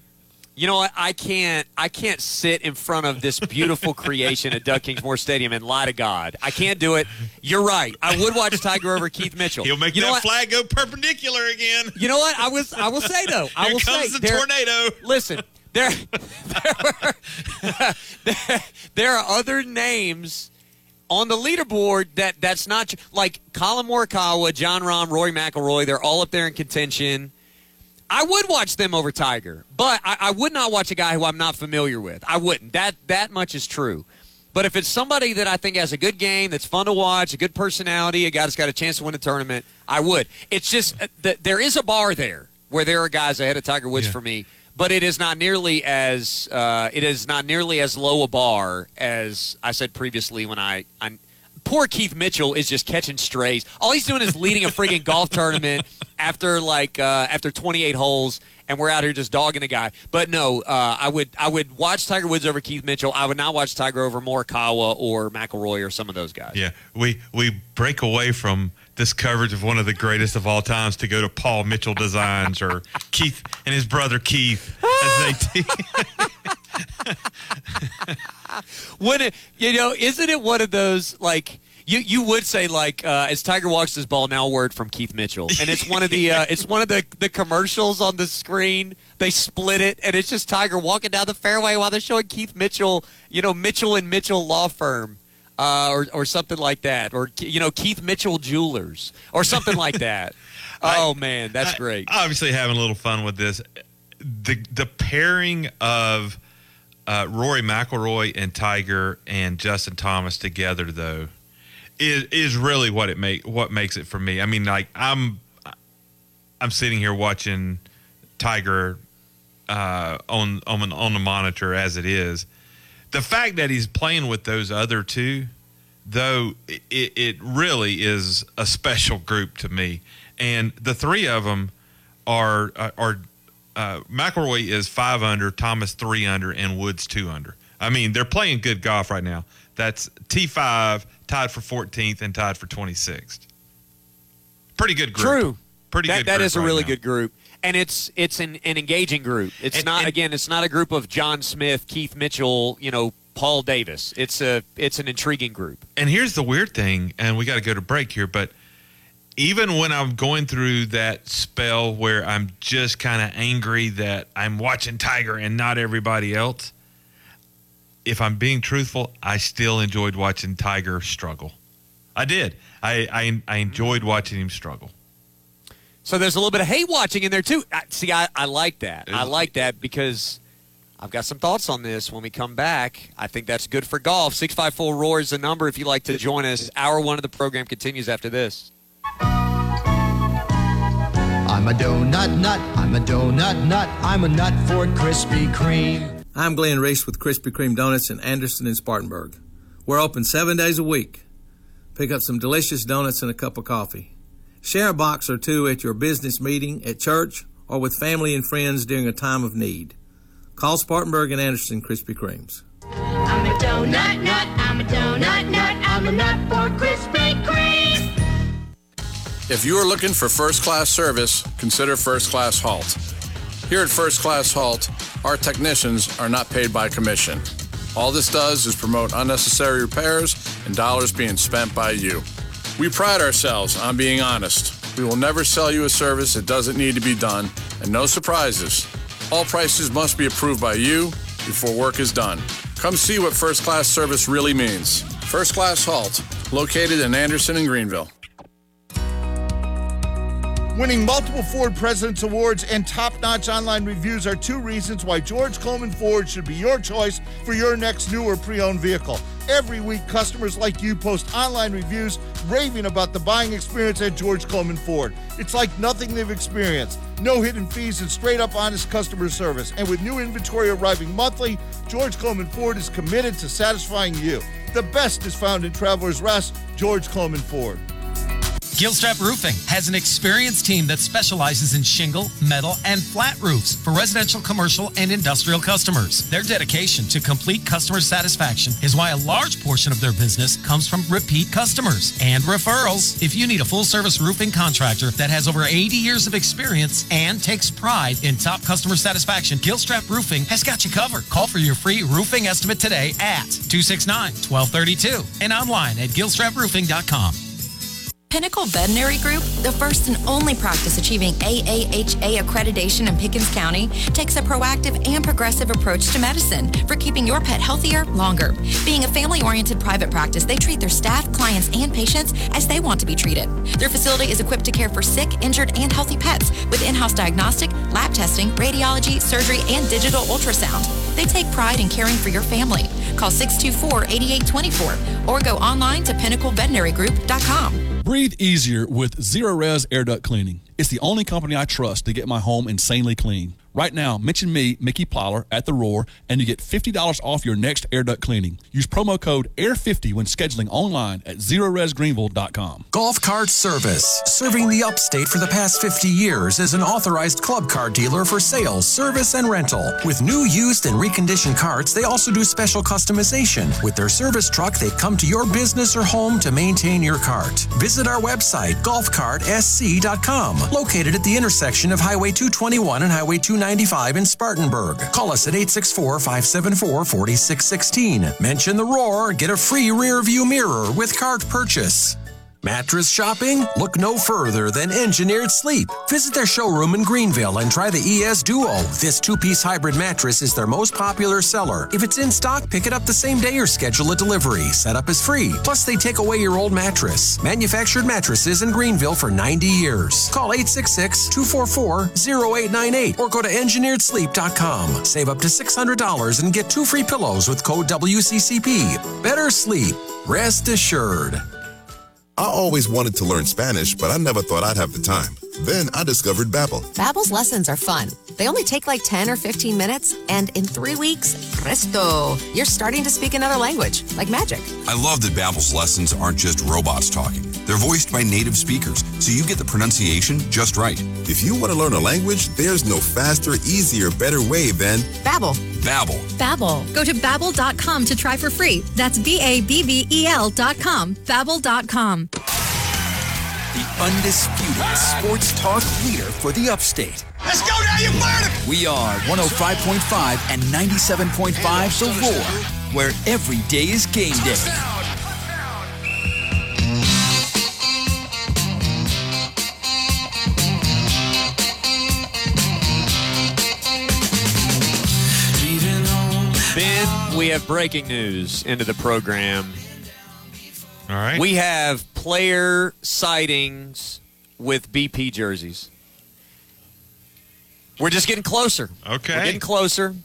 You know what? I can't. I can't sit in front of this beautiful creation at Doug Kingsmore Stadium and lie to God. I can't do it. You're right. I would watch Tiger over Keith Mitchell. He'll make you that flag go perpendicular again. You know what? I was. I will say though. I Here will comes say the there- tornado. Listen, there, there, were- there, there are other names on the leaderboard that that's not like Collin Morikawa, Jon Rahm, Rory McIlroy. They're all up there in contention. I would watch them over Tiger, but I, I would not watch a guy who I'm not familiar with. I wouldn't. That that much is true. But if it's somebody that I think has a good game, that's fun to watch, a good personality, a guy that's got a chance to win a tournament, I would. It's just uh, that there is a bar there where there are guys ahead of Tiger Woods for me, but it is not nearly as uh, it is not nearly as low a bar as I said previously when I. I Poor Keith Mitchell is just catching strays. All he's doing is leading a friggin' golf tournament after like uh, after 28 holes, and we're out here just dogging a guy. But no, uh, I would I would watch Tiger Woods over Keith Mitchell. I would not watch Tiger over Morikawa or McIlroy or some of those guys. Yeah, we we break away from this coverage of one of the greatest of all times to go to Paul Mitchell Designs or Keith and his brother Keith as they. When it, you know, isn't it one of those like you you would say like uh, as Tiger walks his ball now word from Keith Mitchell, and it's one of the uh, it's one of the the commercials on the screen. They split it, and it's just Tiger walking down the fairway while they're showing Keith Mitchell, you know, Mitchell and Mitchell Law Firm. Uh, or, or something like that, or you know Keith Mitchell Jewelers, or something like that. Oh man, that's great. Obviously, having a little fun with this. The the pairing of uh, Rory McIlroy and Tiger and Justin Thomas together, though, is is really what it make what makes it for me. I mean, like I'm I'm sitting here watching Tiger uh, on on on the monitor as it is. The fact that he's playing with those other two, though, it, it really is a special group to me. And the three of them are are uh, McIlroy is five under, Thomas three under, and Woods two under. I mean, they're playing good golf right now. That's T five tied for 14th and tied for 26th. Pretty good group. True. Pretty that, good. That is a right really now. good group, and it's it's an, an engaging group. It's And- not and- again. It's not a group of John Smith, Keith Mitchell, you know, Paul Davis. It's a it's an intriguing group. And here's the weird thing, and we got to go to break here, but even when I'm going through that spell where I'm just kind of angry that I'm watching Tiger and not everybody else, if I'm being truthful, I still enjoyed watching Tiger struggle. I did. I I, I enjoyed watching him struggle. So there's a little bit of hate watching in there too. I, see, I, I like that. I like that because I've got some thoughts on this when we come back. I think that's good for golf. Six five four roar is the number if you'd like to join us. Hour one of the program continues after this. I'm a donut nut. I'm a donut nut. I'm a nut for Krispy Kreme. I'm Glenn Reese with Krispy Kreme Donuts in Anderson and Spartanburg. We're open seven days a week. Pick up some delicious donuts and a cup of coffee. Share a box or two at your business meeting, at church, or with family and friends during a time of need. Call Spartanburg and Anderson Krispy Kremes. I'm a donut nut. I'm a donut nut. I'm a nut for Krispy Kreme. If you are looking for first class service, consider First Class Halt. Here at First Class Halt, our technicians are not paid by commission. All this does is promote unnecessary repairs and dollars being spent by you. We pride ourselves on being honest. We will never sell you a service that doesn't need to be done, and no surprises. All prices must be approved by you before work is done. Come see what first class service really means. First Class Halt, located in Anderson and Greenville. Winning multiple Ford President's Awards and top notch online reviews are two reasons why George Coleman Ford should be your choice for your next new or pre owned vehicle. Every week, customers like you post online reviews raving about the buying experience at George Coleman Ford. It's like nothing they've experienced. No hidden fees and straight up honest customer service. And with new inventory arriving monthly, George Coleman Ford is committed to satisfying you. The best is found in Traveler's Rest, George Coleman Ford. Gilstrap Roofing has an experienced team that specializes in shingle, metal, and flat roofs for residential, commercial, and industrial customers. Their dedication to complete customer satisfaction is why a large portion of their business comes from repeat customers and referrals. If you need a full service roofing contractor that has over 80 years of experience and takes pride in top customer satisfaction, Gilstrap Roofing has got you covered. Call for your free roofing estimate today at 269 1232 and online at gilstraproofing.com. Pinnacle Veterinary Group, the first and only practice achieving AAHA accreditation in Pickens County, takes a proactive and progressive approach to medicine for keeping your pet healthier longer. Being a family oriented private practice, they treat their staff, clients, and patients as they want to be treated. Their facility is equipped to care for sick, injured, and healthy pets with in house diagnostic, lab testing, radiology, surgery, and digital ultrasound. They take pride in caring for your family. Call 624 8824 or go online to pinnacleveterinarygroup.com. Breathe easier with Zerorez Air Duct Cleaning. It's the only company I trust to get my home insanely clean. Right now, mention me, Mickey Plyler, at The Roar, and you get $50 off your next air duct cleaning. Use promo code AIR50 when scheduling online at ZerorezGreenville.com. Golf Cart Service, serving the upstate for the past 50 years as an authorized club car dealer for sales, service, and rental. With new, used, and reconditioned carts, they also do special customization. With their service truck, they come to your business or home to maintain your cart. Visit our website, golfcartsc.com, located at the intersection of Highway 221 and Highway 295 in Spartanburg. Call us at 864 574 4616. Mention the roar, get a free rear view mirror with cart purchase. Mattress shopping? Look no further than Engineered Sleep. Visit their showroom in Greenville and try the ES Duo. This two piece hybrid mattress is their most popular seller. If it's in stock, pick it up the same day or schedule a delivery. Setup is free. Plus, they take away your old mattress. Manufactured mattresses in Greenville for 90 years. Call 866 244 0898 or go to engineeredsleep.com. Save up to $600 and get two free pillows with code WCCP. Better sleep. Rest assured. I always wanted to learn Spanish, but I never thought I'd have the time. Then I discovered Babbel. Babbel's lessons are fun. They only take like 10 or 15 minutes, and in three weeks, presto, you're starting to speak another language, like magic. I love that Babbel's lessons aren't just robots talking. They're voiced by native speakers, so you get the pronunciation just right. If you want to learn a language, there's no faster, easier, better way than Babbel. Babbel. Babbel. Go to babbel.com to try for free. That's B A B B E L dot com. Babbel.com. The undisputed sports talk leader for the upstate. Let's go now, you verdict! We are 105.5 and 97.5 The Roar, where every day is game day. We have breaking news into the program. All right. We have player sightings with BP jerseys. We're just getting closer. Okay. We're getting closer.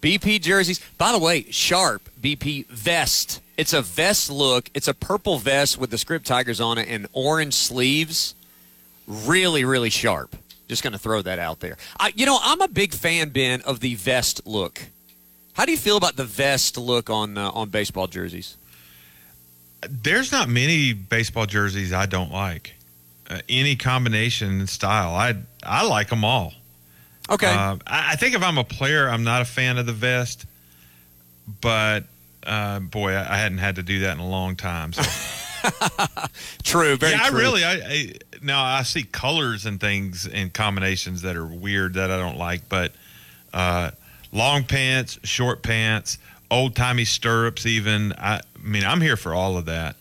BP jerseys. By the way, sharp BP vest. It's a vest look. It's a purple vest with the script tigers on it and orange sleeves. Really, really sharp. Just going to throw that out there. I, you know, I'm a big fan, Ben, of the vest look. How do you feel about the vest look on uh, on baseball jerseys? There's not many baseball jerseys I don't like. Uh, any combination and style, I I like them all. Okay. Uh, I, I think if I'm a player, I'm not a fan of the vest, but uh, boy, I, I hadn't had to do that in a long time. So. true, very yeah, true. I really, I, I now I see colors and things and combinations that are weird that I don't like, but uh, long pants, short pants, old timey stirrups, even. I, I mean, I'm here for all of that.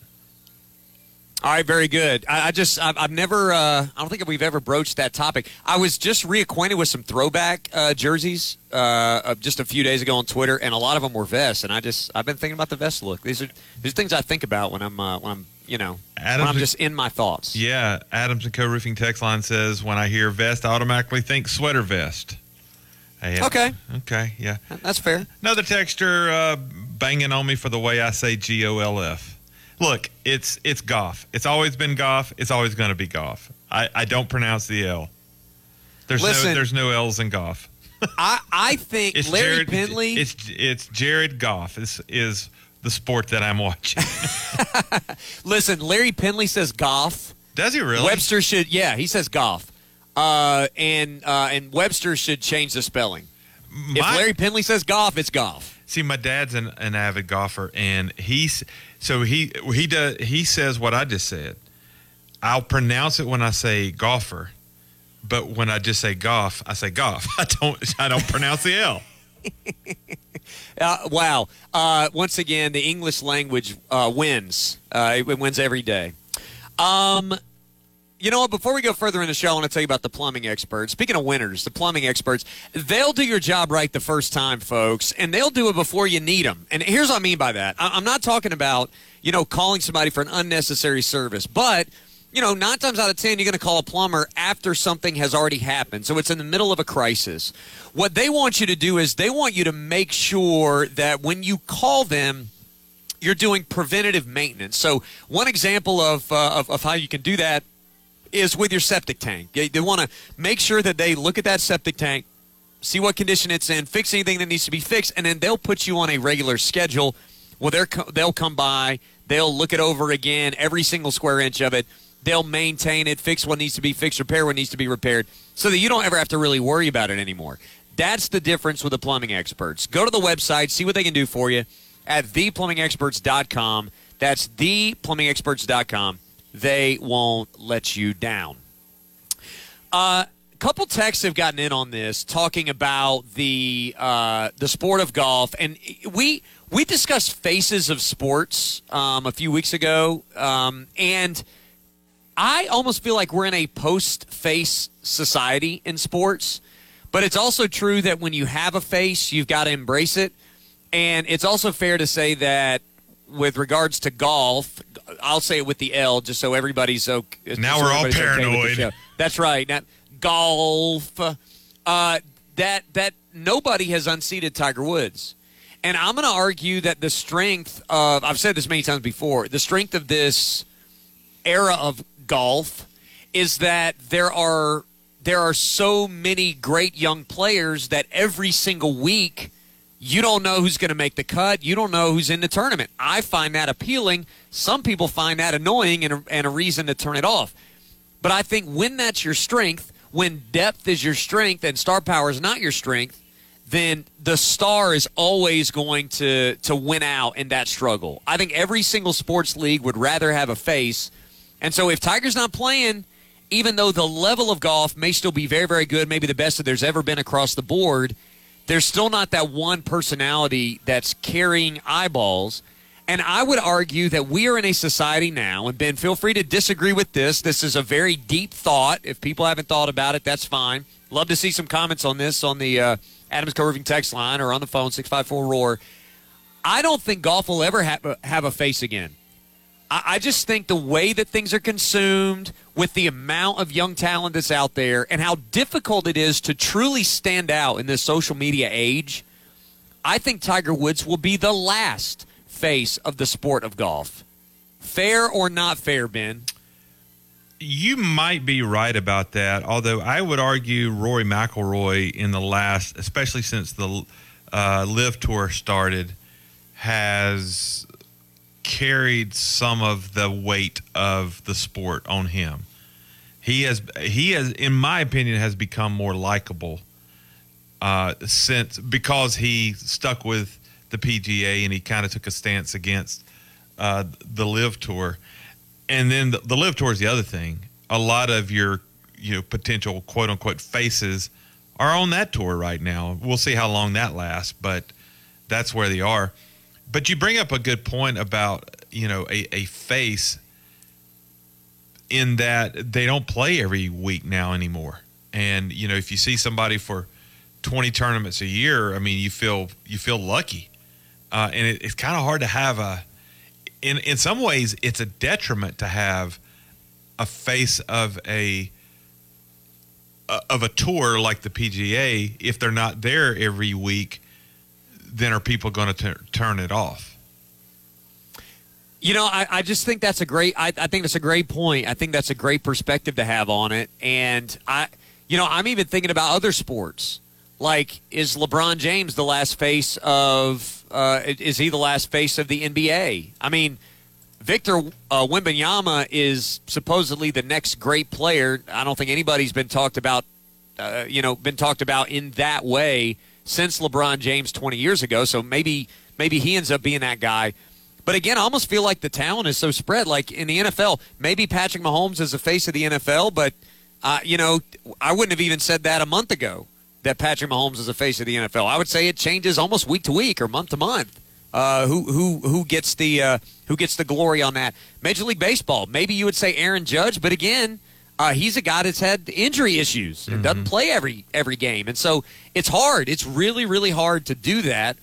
All right, very good. I, I just, I've, I've never, uh, I don't think we've ever broached that topic. I was just reacquainted with some throwback uh, jerseys uh, of just a few days ago on Twitter, and a lot of them were vests. And I just, I've been thinking about the vest look. These are these are things I think about when I'm, uh, when I'm, you know, Adams- when I'm just in my thoughts. Yeah, Adams and Co. Roofing text line says when I hear vest, I automatically think sweater vest. Okay. Okay. Yeah. That's fair. Another texter uh, banging on me for the way I say G O L F. Look, it's it's Goff. It's always been Goff. It's always going to be Goff. I, I don't pronounce the L. There's Listen. no there's no L's in Goff. I, I think It's Larry Jared, Bentley. It's it's Jared Goff. Is is the sport that I'm watching. Listen, Larry Penley says golf. Does he really? Webster should, yeah, he says golf. Uh, and uh, and Webster should change the spelling. if Larry Penley says golf, it's golf. See, my dad's an, an avid golfer, and he's so he he does he says what I just said. I'll pronounce it when I say golfer, but when I just say golf, I say golf. I don't I don't pronounce the L. Uh, wow. Uh, once again, the English language uh, wins. Uh, it, it wins every day. Um, you know what? Before we go further in the show, I want to tell you about the plumbing experts. Speaking of winners, the plumbing experts, they'll do your job right the first time, folks, and they'll do it before you need them. And here's what I mean by that I'm not talking about, you know, calling somebody for an unnecessary service, but you know, nine times out of ten, you're going to call a plumber after something has already happened. So it's in the middle of a crisis. What they want you to do is they want you to make sure that when you call them, you're doing preventative maintenance. So one example of, uh, of, of how you can do that is with your septic tank. They, they want to make sure that they look at that septic tank, see what condition it's in, fix anything that needs to be fixed, and then they'll put you on a regular schedule. Well, they're, they'll come by, they'll look it over again, every single square inch of it. They'll maintain it, fix what needs to be fixed, repair what needs to be repaired, so that you don't ever have to really worry about it anymore. That's the difference with the plumbing experts. Go to the website, see what they can do for you at theplumbingexperts.com. That's theplumbingexperts.com. They won't let you down. Uh, a couple texts have gotten in on this, talking about the uh, the sport of golf, and we we discussed faces of sports um, a few weeks ago, um, and I almost feel like we're in a post face society in sports. But it's also true that when you have a face, you've got to embrace it. And it's also fair to say that with regards to golf, I'll say it with the L just so everybody's okay. Now we're all everybody's okay paranoid. That's right. Now, golf. Uh, that that nobody has unseated Tiger Woods. And I'm going to argue that the strength of I've said this many times before, the strength of this era of golf is that there are there are so many great young players that every single week you don't know who's going to make the cut. You don't know who's in the tournament. I find that appealing. Some people find that annoying and a, and a reason to turn it off. But I think when that's your strength, when depth is your strength and star power is not your strength, then the star is always going to to win out in that struggle. I think every single sports league would rather have a face. And so if Tiger's not playing, even though the level of golf may still be very very good, maybe the best that there's ever been across the board, there's still not that one personality that's carrying eyeballs. And I would argue that we are in a society now, and Ben, feel free to disagree with this. This is a very deep thought. If people haven't thought about it, that's fine. Love to see some comments on this on the uh, Adams Curving text line or on the phone, 654 Roar. I don't think golf will ever have a, have a face again. I, I just think the way that things are consumed, with the amount of young talent that's out there, and how difficult it is to truly stand out in this social media age, I think Tiger Woods will be the last face of the sport of golf. Fair or not fair, Ben? You might be right about that. Although I would argue Rory McIlroy in the last, especially since the uh, LIV Tour started, has carried some of the weight of the sport on him. He has he has, in my opinion, has become more likable uh, since because he stuck with the PGA and he kind of took a stance against uh, the LIV Tour, and then the, the LIV Tour is the other thing. A lot of your you know potential quote unquote faces are on that tour right now. We'll see how long that lasts, but that's where they are. But you bring up a good point about you know a, a face in that they don't play every week now anymore. And you know if you see somebody for 20 tournaments a year, I mean you feel you feel lucky, uh, and it, it's kind of hard to have a. In in some ways, it's a detriment to have a face of a of a tour like the PGA if they're not there every week. Then are people going to turn it off? You know, I, I just think that's a great. I, I think that's a great point. I think that's a great perspective to have on it. And I, you know, I'm even thinking about other sports. Like, is LeBron James the last face of? Uh, is he the last face of the NBA? I mean, Victor uh, Wembanyama is supposedly the next great player. I don't think anybody's been talked about. Uh, you know, been talked about in that way since LeBron James 20 years ago. So maybe maybe he ends up being that guy. But again, I almost feel like the talent is so spread. Like in the NFL, maybe Patrick Mahomes is the face of the NFL, but uh, you know, I wouldn't have even said that a month ago that Patrick Mahomes is the face of the NFL. I would say it changes almost week to week or month to month. Uh, who who who gets the uh, who gets the glory on that? Major League Baseball. Maybe you would say Aaron Judge, but again, uh, he's a guy that's had injury issues and mm-hmm. doesn't play every every game, and so it's hard. It's really really hard to do that.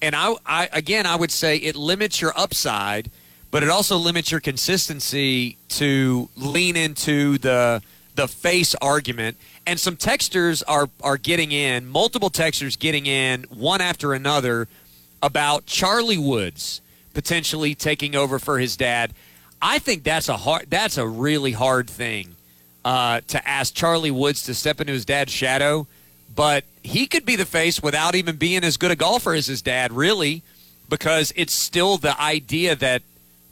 And I, I again, I would say it limits your upside, but it also limits your consistency to lean into the the face argument. And some texters are are getting in, multiple texters getting in, one after another, about Charlie Woods potentially taking over for his dad. I think that's a hard, that's a really hard thing uh, to ask Charlie Woods to step into his dad's shadow but he could be the face without even being as good a golfer as his dad, really, because it's still the idea that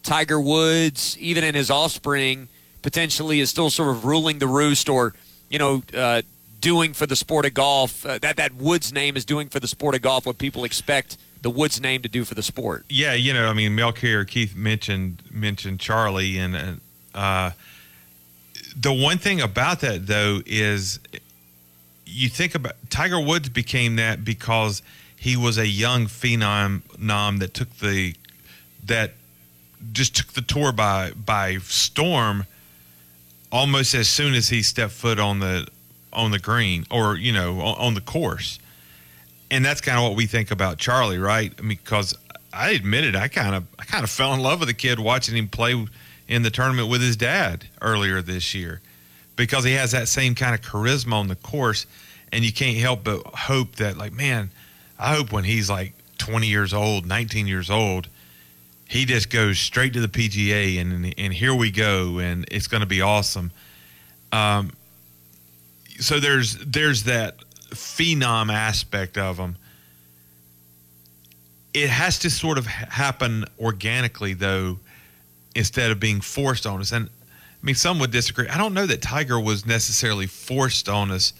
Tiger Woods, even in his offspring, potentially is still sort of ruling the roost or, you know, uh, doing for the sport of golf. Uh, that, that Woods name is doing for the sport of golf what people expect the Woods name to do for the sport. Yeah, you know, I mean, Melchior Keith mentioned mentioned Charlie, and uh, the one thing about that though is you think about Tiger Woods became that because he was a young phenom nom that took the that just took the tour by by storm almost as soon as he stepped foot on the on the green or you know on, on the course. And that's kind of what we think about Charlie right? I mean because I admitted I kind of I kind of fell in love with the kid watching him play in the tournament with his dad earlier this year because he has that same kind of charisma on the course, and you can't help but hope that, like, man, I hope when he's like 20 years old, 19 years old, he just goes straight to the PGA, and and here we go, and it's going to be awesome. Um, so there's there's that phenom aspect of him. It has to sort of happen organically, though, instead of being forced on us. And I mean, some would disagree. I don't know that Tiger was necessarily forced on us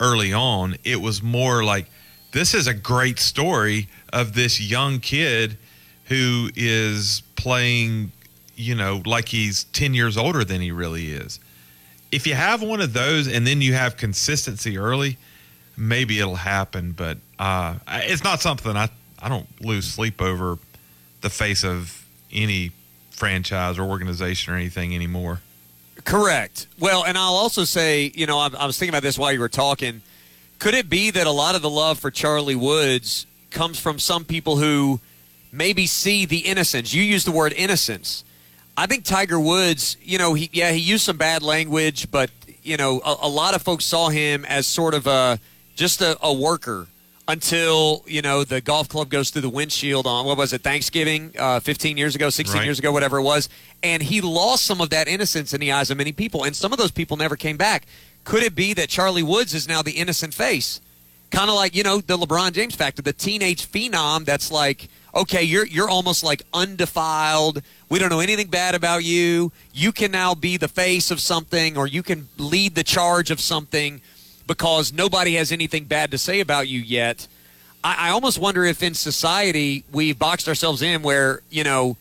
early on. It was more like this is a great story of this young kid who is playing, you know, like he's 10 years older than he really is. If you have one of those and then you have consistency early, maybe it'll happen. But uh, it's not something I, I don't lose sleep over the face of any franchise or organization or anything anymore. Correct. Well, and I'll also say, you know, I, I was thinking about this while you were talking. Could it be that a lot of the love for Charlie Woods comes from some people who maybe see the innocence? You use the word innocence. I think Tiger Woods, you know, he yeah, he used some bad language, but you know, a, a lot of folks saw him as sort of a just a, a worker until you know the golf club goes through the windshield on what was it Thanksgiving, uh, 15 years ago, 16 Right. years ago, whatever it was, and he lost some of that innocence in the eyes of many people, and some of those people never came back. Could it be that Charlie Woods is now the innocent face, kind of like you know the LeBron James factor, the teenage phenom that's like, okay, you're you're almost like undefiled. We don't know anything bad about you. You can now be the face of something, or you can lead the charge of something because nobody has anything bad to say about you yet. I, I almost wonder if in society we've boxed ourselves in where you know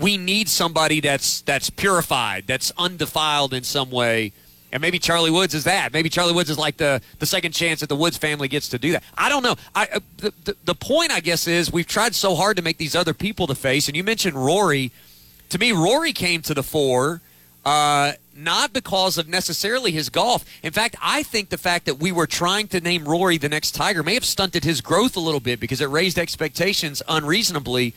we need somebody that's that's purified, that's undefiled in some way. And maybe Charlie Woods is that. Maybe Charlie Woods is like the, the second chance that the Woods family gets to do that. I don't know. I uh, the, the, the point I guess is we've tried so hard to make these other people the face. And you mentioned Rory. To me, Rory came to the fore uh, not because of necessarily his golf. In fact, I think the fact that we were trying to name Rory the next Tiger may have stunted his growth a little bit because it raised expectations unreasonably.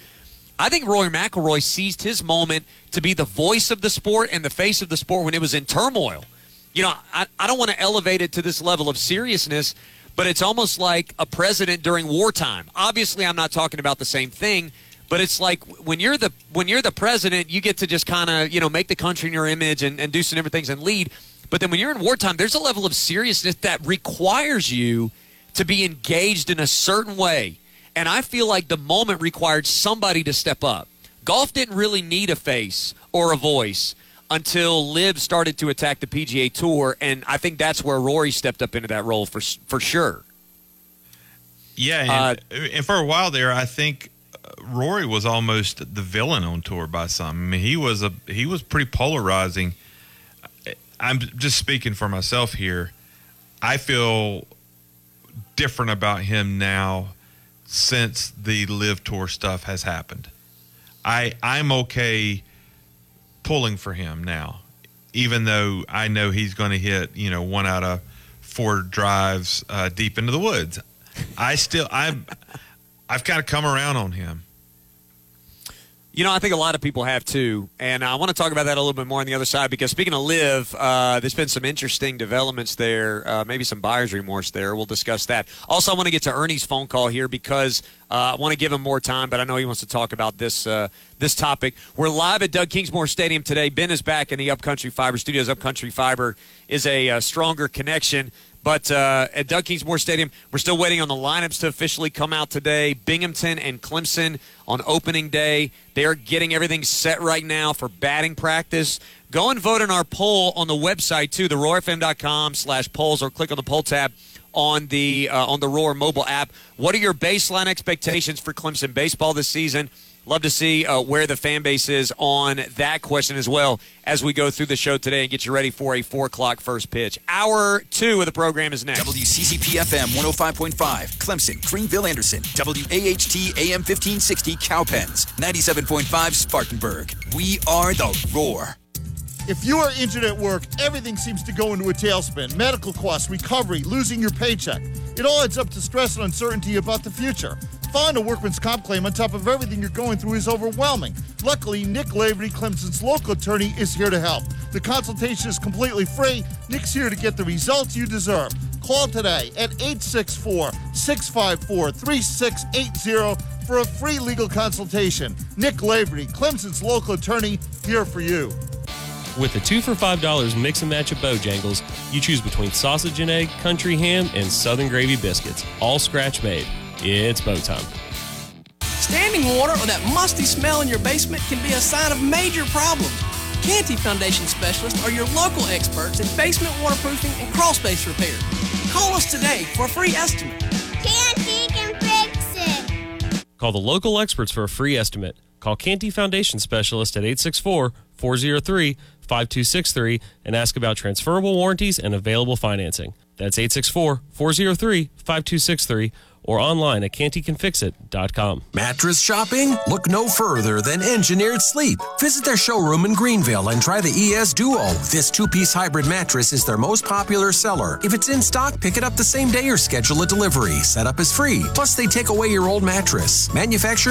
I think Rory McIlroy seized his moment to be the voice of the sport and the face of the sport when it was in turmoil. You know, I, I don't want to elevate it to this level of seriousness, but it's almost like a president during wartime. Obviously, I'm not talking about the same thing, but it's like when you're the when you're the president, you get to just kind of you know make the country in your image and, and do some different things and lead. But then when you're in wartime, there's a level of seriousness that requires you to be engaged in a certain way. And I feel like the moment required somebody to step up. Golf didn't really need a face or a voice until Liv started to attack the PGA Tour, and I think that's where Rory stepped up into that role for for sure. Yeah, and, and for a while there, I think uh, Rory was almost the villain on tour by some. I mean, he was a he was pretty polarizing. I'm just speaking for myself here. I feel different about him now since the LIV tour stuff has happened. I I'm okay pulling for him now, even though I know he's going to hit you know one out of four drives uh, deep into the woods. I still I'm I've kind of come around on him. You know, I think a lot of people have too, and I want to talk about that a little bit more on the other side because speaking of LIV, uh, there's been some interesting developments there, uh, maybe some buyer's remorse there. We'll discuss that. Also, I want to get to Ernie's phone call here because uh, I want to give him more time, but I know he wants to talk about this uh, this topic. We're live at Doug Kingsmore Stadium today. Ben is back in the Upcountry Fiber studios. Upcountry Fiber is a uh, stronger connection. But uh, at Doug Kingsmore Stadium, we're still waiting on the lineups to officially come out today. Binghamton and Clemson on opening day. They're getting everything set right now for batting practice. Go and vote in our poll on the website too, theroarfm.com slash polls, or click on the poll tab on the uh, on the Roar mobile app. What are your baseline expectations for Clemson baseball this season? Love to see uh, where the fan base is on that question as well as we go through the show today and get you ready for a four o'clock first pitch. Hour two of the program is next. WCCP FM 105.5, Clemson, Greenville, Anderson. WAHT AM 1560, Cowpens. 97.5, Spartanburg. We are the Roar. If you are injured at work, everything seems to go into a tailspin. Medical costs, recovery, losing your paycheck. It all adds up to stress and uncertainty about the future. Filing a workman's comp claim on top of everything you're going through is overwhelming. Luckily, Nick Lavery, Clemson's local attorney, is here to help. The consultation is completely free. Nick's here to get the results you deserve. Call today at 864 654 3680 for a free legal consultation. Nick Lavery, Clemson's local attorney, here for you. With the two for $5 mix and match of Bojangles, You choose between sausage and egg, country ham, and southern gravy biscuits, all scratch made. It's bow time. Standing water or that musty smell in your basement can be a sign of major problems. Canty Foundation specialists are your local experts in basement waterproofing and crawl space repair. Call us today for a free estimate. Canty can fix it. Call the local experts for a free estimate. Call Canty Foundation Specialist at 864 403 5263 and ask about transferable warranties and available financing. That's 864 403 5263 or online at cantycanfixit.com. Mattress shopping? Look no further than Engineered Sleep. Visit their showroom in Greenville and try the ES Duo. This two piece hybrid mattress is their most popular seller. If it's in stock, pick it up the same day or schedule a delivery. Setup is free. Plus, they take away your old mattress. Manufactured